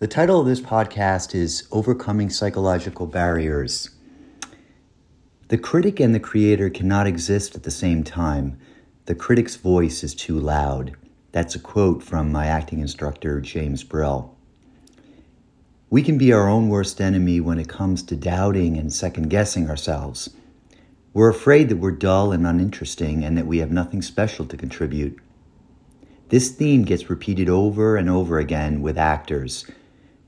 The title of this podcast is Overcoming Psychological Barriers. The critic and the creator cannot exist at the same time. The critic's voice is too loud. That's a quote from my acting instructor, James Brill. We can be our own worst enemy when it comes to doubting and second guessing ourselves. We're afraid that we're dull and uninteresting and that we have nothing special to contribute. This theme gets repeated over and over again with actors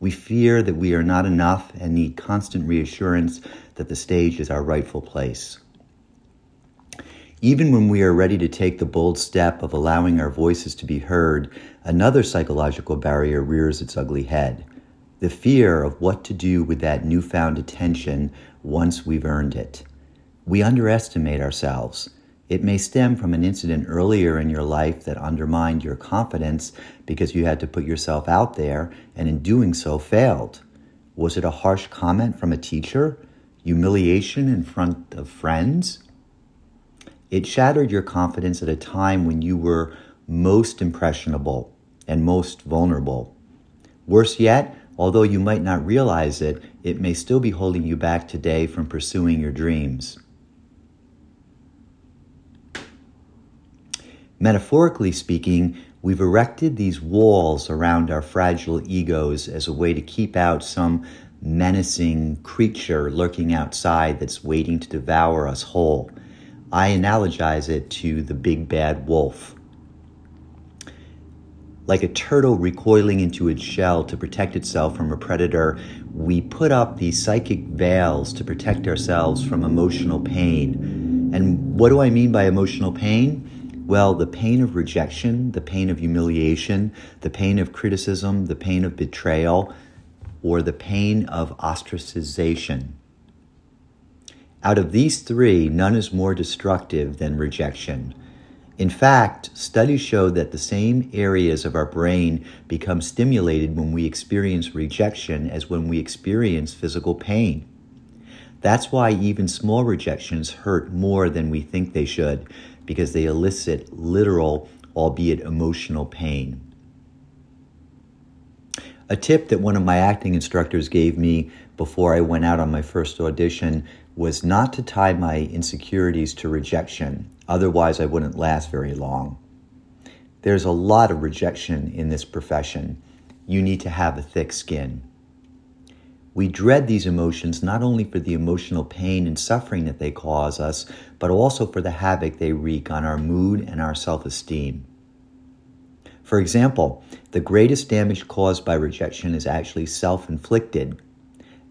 we fear that we are not enough and need constant reassurance that the stage is our rightful place. Even when we are ready to take the bold step of allowing our voices to be heard, another psychological barrier rears its ugly head the fear of what to do with that newfound attention once we've earned it. We underestimate ourselves. It may stem from an incident earlier in your life that undermined your confidence because you had to put yourself out there and in doing so failed. Was it a harsh comment from a teacher? Humiliation in front of friends? It shattered your confidence at a time when you were most impressionable and most vulnerable. Worse yet, although you might not realize it, it may still be holding you back today from pursuing your dreams. Metaphorically speaking, we've erected these walls around our fragile egos as a way to keep out some menacing creature lurking outside that's waiting to devour us whole. I analogize it to the big bad wolf. Like a turtle recoiling into its shell to protect itself from a predator, we put up these psychic veils to protect ourselves from emotional pain. And what do I mean by emotional pain? Well, the pain of rejection, the pain of humiliation, the pain of criticism, the pain of betrayal, or the pain of ostracization. Out of these three, none is more destructive than rejection. In fact, studies show that the same areas of our brain become stimulated when we experience rejection as when we experience physical pain. That's why even small rejections hurt more than we think they should, because they elicit literal, albeit emotional pain. A tip that one of my acting instructors gave me before I went out on my first audition was not to tie my insecurities to rejection, otherwise, I wouldn't last very long. There's a lot of rejection in this profession. You need to have a thick skin. We dread these emotions not only for the emotional pain and suffering that they cause us, but also for the havoc they wreak on our mood and our self esteem. For example, the greatest damage caused by rejection is actually self inflicted.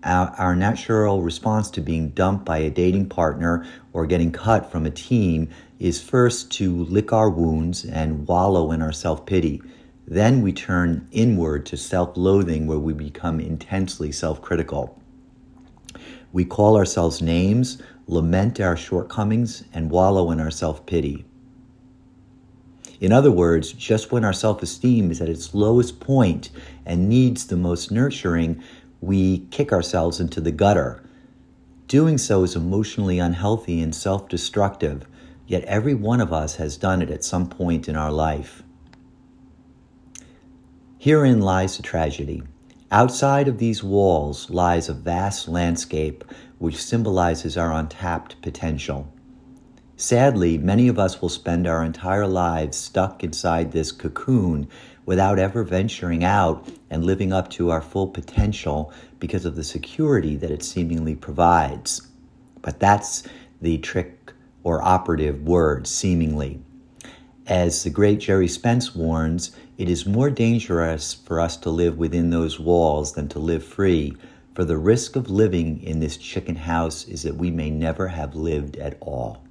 Our, our, natural response to being dumped by a dating partner or getting cut from a team is first to lick our wounds and wallow in our self pity then we turn inward to self loathing, where we become intensely self critical. We call ourselves names, lament our shortcomings, and wallow in our self pity. In other words, just when our self esteem is at its lowest point and needs the most nurturing, we kick ourselves into the gutter. Doing so is emotionally unhealthy and self destructive, yet every one of us has done it at some point in our life. Herein lies the tragedy. Outside of these walls lies a vast landscape which symbolizes our untapped potential. Sadly, many of us will spend our entire lives stuck inside this cocoon without ever venturing out and living up to our full potential because of the security that it seemingly provides. But that's the trick or operative word, seemingly. As the great Gerry Spence warns, it is more dangerous for us to live within those walls than to live free, for the risk of living in this chicken house is that we may never have lived at all.